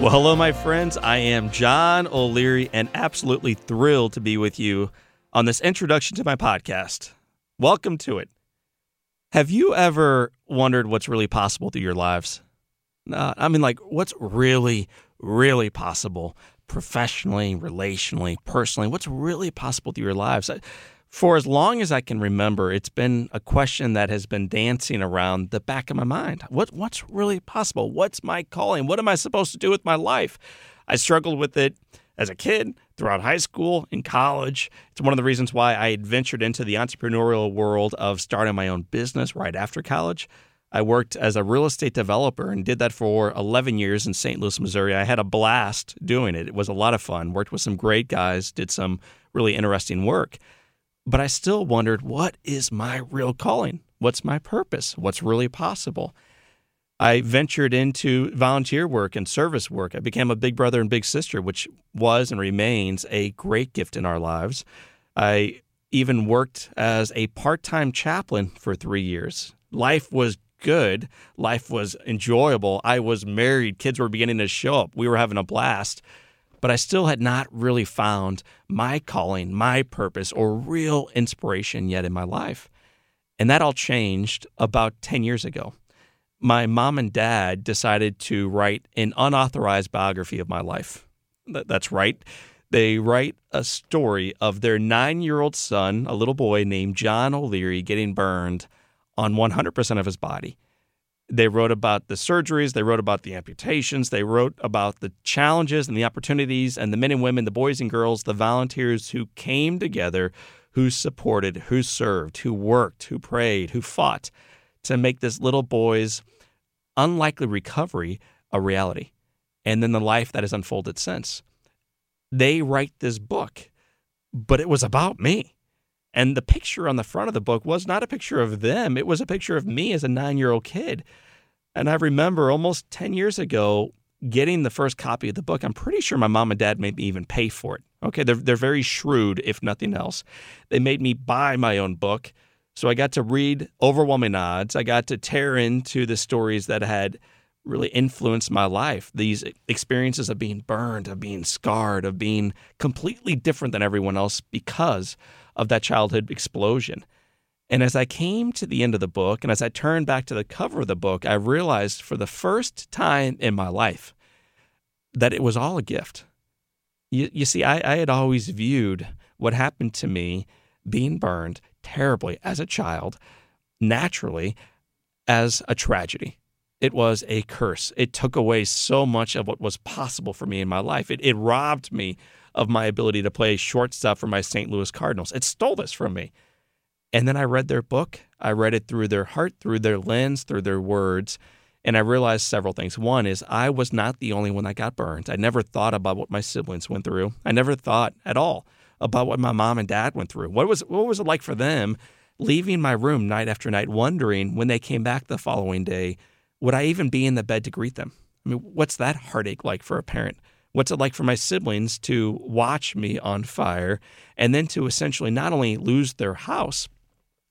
Well, hello, my friends. I am John O'Leary and absolutely thrilled to be with you on this introduction to my podcast. Welcome to it. Have you ever wondered what's really possible through your lives? Uh, I mean, like, what's really, really possible professionally, relationally, personally? What's really possible through your lives? For as long as I can remember, it's been a question that has been dancing around the back of my mind. What what's really possible? What's my calling? What am I supposed to do with my life? I struggled with it as a kid, throughout high school, in college. It's one of the reasons why I ventured into the entrepreneurial world of starting my own business right after college. I worked as a real estate developer and did that for 11 years in St. Louis, Missouri. I had a blast doing it. It was a lot of fun. Worked with some great guys, did some really interesting work. But I still wondered what is my real calling? What's my purpose? What's really possible? I ventured into volunteer work and service work. I became a big brother and big sister, which was and remains a great gift in our lives. I even worked as a part time chaplain for three years. Life was good, life was enjoyable. I was married, kids were beginning to show up, we were having a blast but I still had not really found my calling, my purpose, or real inspiration yet in my life. And that all changed about 10 years ago. My mom and dad decided to write an unauthorized biography of my life. That's right. They write a story of their nine year old son, a little boy named John O'Leary, getting burned on 100% of his body. They wrote about the surgeries, they wrote about the amputations, they wrote about the challenges and the opportunities, and the men and women, the boys and girls, the volunteers who came together, who supported, who served, who worked, who prayed, who fought to make this little boy's unlikely recovery a reality, and then the life that has unfolded since. They write this book, but it was about me. And the picture on the front of the book was not a picture of them, it was a picture of me as a nine year old kid. And I remember almost 10 years ago getting the first copy of the book. I'm pretty sure my mom and dad made me even pay for it. Okay, they're, they're very shrewd, if nothing else. They made me buy my own book. So I got to read overwhelming odds. I got to tear into the stories that had really influenced my life. These experiences of being burned, of being scarred, of being completely different than everyone else because of that childhood explosion. And as I came to the end of the book and as I turned back to the cover of the book, I realized for the first time in my life that it was all a gift. You, you see, I, I had always viewed what happened to me being burned terribly as a child, naturally, as a tragedy. It was a curse. It took away so much of what was possible for me in my life. It, it robbed me of my ability to play shortstop for my St. Louis Cardinals. It stole this from me. And then I read their book. I read it through their heart, through their lens, through their words. And I realized several things. One is I was not the only one that got burned. I never thought about what my siblings went through. I never thought at all about what my mom and dad went through. What was what was it like for them leaving my room night after night wondering when they came back the following day, would I even be in the bed to greet them? I mean, what's that heartache like for a parent? What's it like for my siblings to watch me on fire and then to essentially not only lose their house,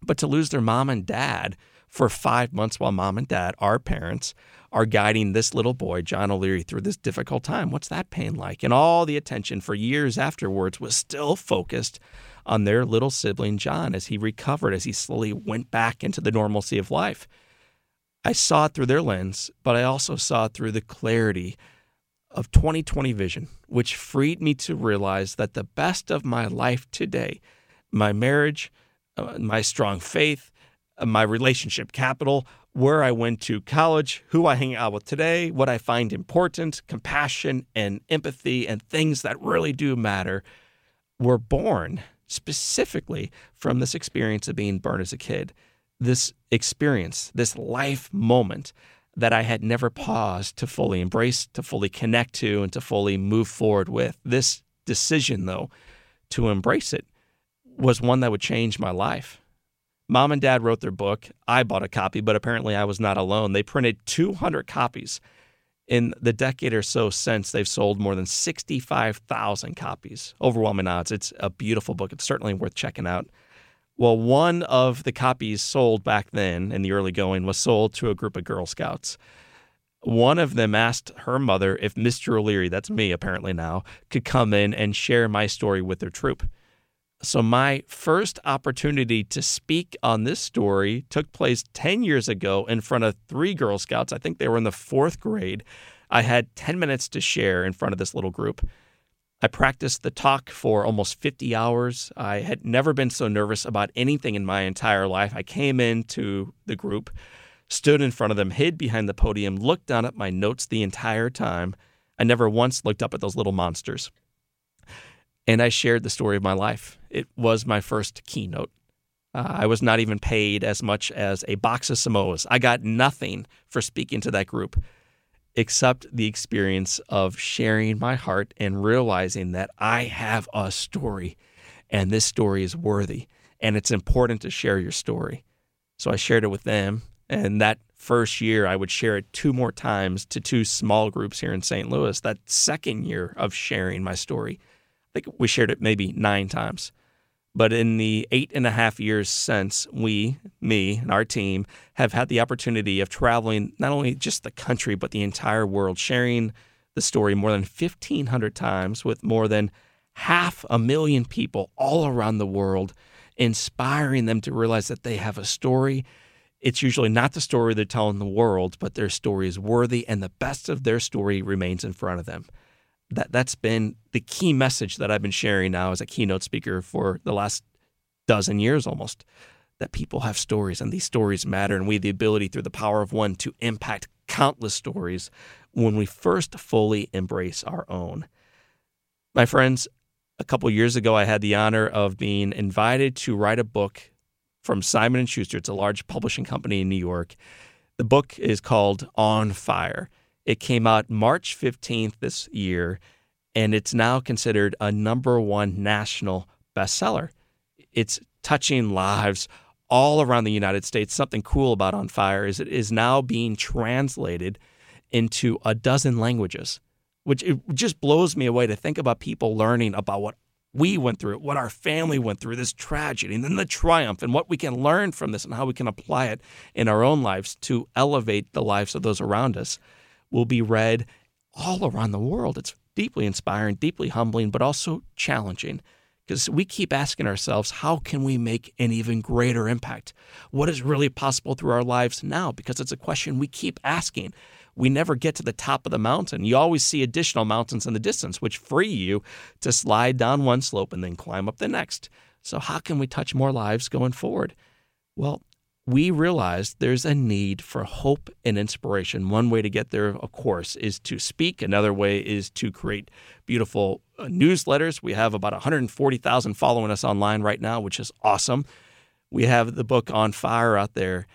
but to lose their mom and dad for five months while mom and dad, our parents, are guiding this little boy, John O'Leary, through this difficult time? What's that pain like? And all the attention for years afterwards was still focused on their little sibling, John, as he recovered, as he slowly went back into the normalcy of life. I saw it through their lens, but I also saw it through the clarity of 2020 vision, which freed me to realize that the best of my life today, my marriage, uh, my strong faith, uh, my relationship capital, where I went to college, who I hang out with today, what I find important, compassion and empathy, and things that really do matter, were born specifically from this experience of being burned as a kid. This experience, this life moment that I had never paused to fully embrace, to fully connect to, and to fully move forward with. This decision, though, to embrace it was one that would change my life. Mom and dad wrote their book. I bought a copy, but apparently I was not alone. They printed 200 copies. In the decade or so since, they've sold more than 65,000 copies. Overwhelming odds. It's a beautiful book. It's certainly worth checking out. Well, one of the copies sold back then in the early going was sold to a group of Girl Scouts. One of them asked her mother if Mr. O'Leary, that's me apparently now, could come in and share my story with their troop. So, my first opportunity to speak on this story took place 10 years ago in front of three Girl Scouts. I think they were in the fourth grade. I had 10 minutes to share in front of this little group. I practiced the talk for almost 50 hours. I had never been so nervous about anything in my entire life. I came into the group, stood in front of them, hid behind the podium, looked down at my notes the entire time. I never once looked up at those little monsters and I shared the story of my life. It was my first keynote. Uh, I was not even paid as much as a box of Samoas. I got nothing for speaking to that group except the experience of sharing my heart and realizing that I have a story and this story is worthy and it's important to share your story. So I shared it with them. And that first year, I would share it two more times to two small groups here in St. Louis. That second year of sharing my story, I think we shared it maybe nine times. But in the eight and a half years since, we, me, and our team have had the opportunity of traveling not only just the country, but the entire world, sharing the story more than 1,500 times with more than half a million people all around the world, inspiring them to realize that they have a story. It's usually not the story they're telling the world, but their story is worthy, and the best of their story remains in front of them that that's been the key message that I've been sharing now as a keynote speaker for the last dozen years almost. That people have stories and these stories matter, and we have the ability through the power of one to impact countless stories when we first fully embrace our own. My friends, a couple years ago, I had the honor of being invited to write a book from Simon and Schuster. It's a large publishing company in New York. The book is called On Fire. It came out March 15th this year, and it's now considered a number one national bestseller. It's touching lives all around the United States. Something cool about On Fire is it is now being translated into a dozen languages, which it just blows me away to think about people learning about what we went through, what our family went through, this tragedy, and then the triumph, and what we can learn from this and how we can apply it in our own lives to elevate the lives of those around us will be read all around the world. It's deeply inspiring, deeply humbling, but also challenging because we keep asking ourselves, how can we make an even greater impact? What is really possible through our lives now? Because it's a question we keep asking. We never get to the top of the mountain. You always see additional mountains in the distance, which free you to slide down one slope and then climb up the next. So, how can we touch more lives going forward? Well, we realized there's a need for hope and inspiration. One way to get there, of course, is to speak. Another way is to create beautiful uh, newsletters. We have about 140,000 following us online right now, which is awesome. We have the book on fire out there.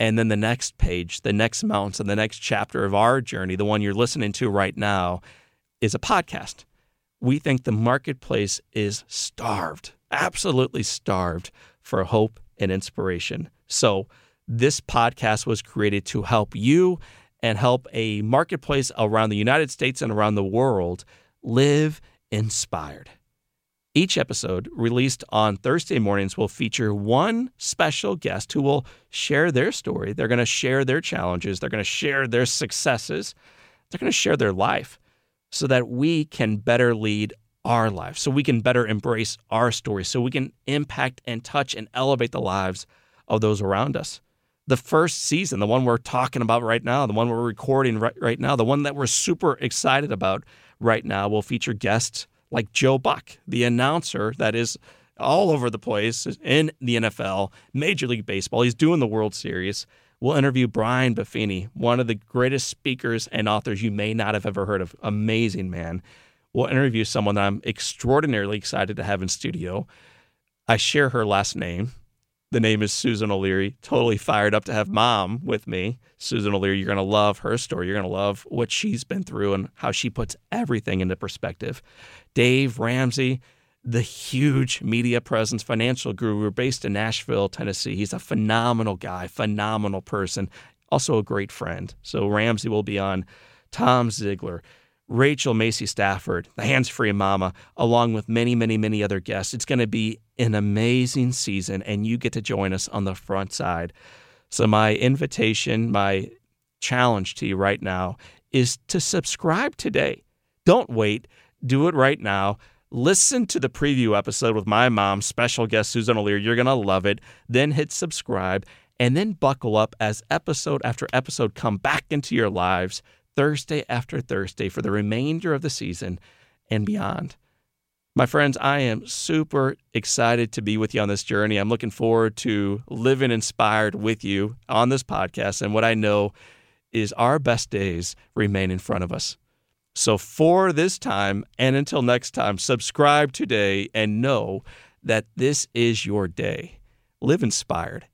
And then the next page, the next mountain, the next chapter of our journey, the one you're listening to right now, is a podcast. We think the marketplace is starved, absolutely starved for hope and inspiration. So, this podcast was created to help you and help a marketplace around the United States and around the world live inspired. Each episode, released on Thursday mornings, will feature one special guest who will share their story. They're going to share their challenges, they're going to share their successes, they're going to share their life so that we can better lead our lives, so we can better embrace our stories, so we can impact and touch and elevate the lives of those around us. The first season, the one we're talking about right now, the one we're recording right, right now, the one that we're super excited about right now, will feature guests like Joe Buck, the announcer that is all over the place in the NFL, Major League Baseball. He's doing the World Series. We'll interview Brian Buffini, one of the greatest speakers and authors you may not have ever heard of. Amazing man. We'll interview someone that I'm extraordinarily excited to have in studio. I share her last name. The name is Susan O'Leary. Totally fired up to have mom with me. Susan O'Leary, you're going to love her story. You're going to love what she's been through and how she puts everything into perspective. Dave Ramsey, the huge media presence financial guru based in Nashville, Tennessee. He's a phenomenal guy, phenomenal person, also a great friend. So Ramsey will be on Tom Ziglar, Rachel Macy Stafford, the hands free mama, along with many, many, many other guests. It's going to be an amazing season, and you get to join us on the front side. So, my invitation, my challenge to you right now is to subscribe today. Don't wait, do it right now. Listen to the preview episode with my mom, special guest Susan O'Leary. You're going to love it. Then hit subscribe and then buckle up as episode after episode come back into your lives Thursday after Thursday for the remainder of the season and beyond. My friends, I am super excited to be with you on this journey. I'm looking forward to living inspired with you on this podcast. And what I know is our best days remain in front of us. So, for this time and until next time, subscribe today and know that this is your day. Live inspired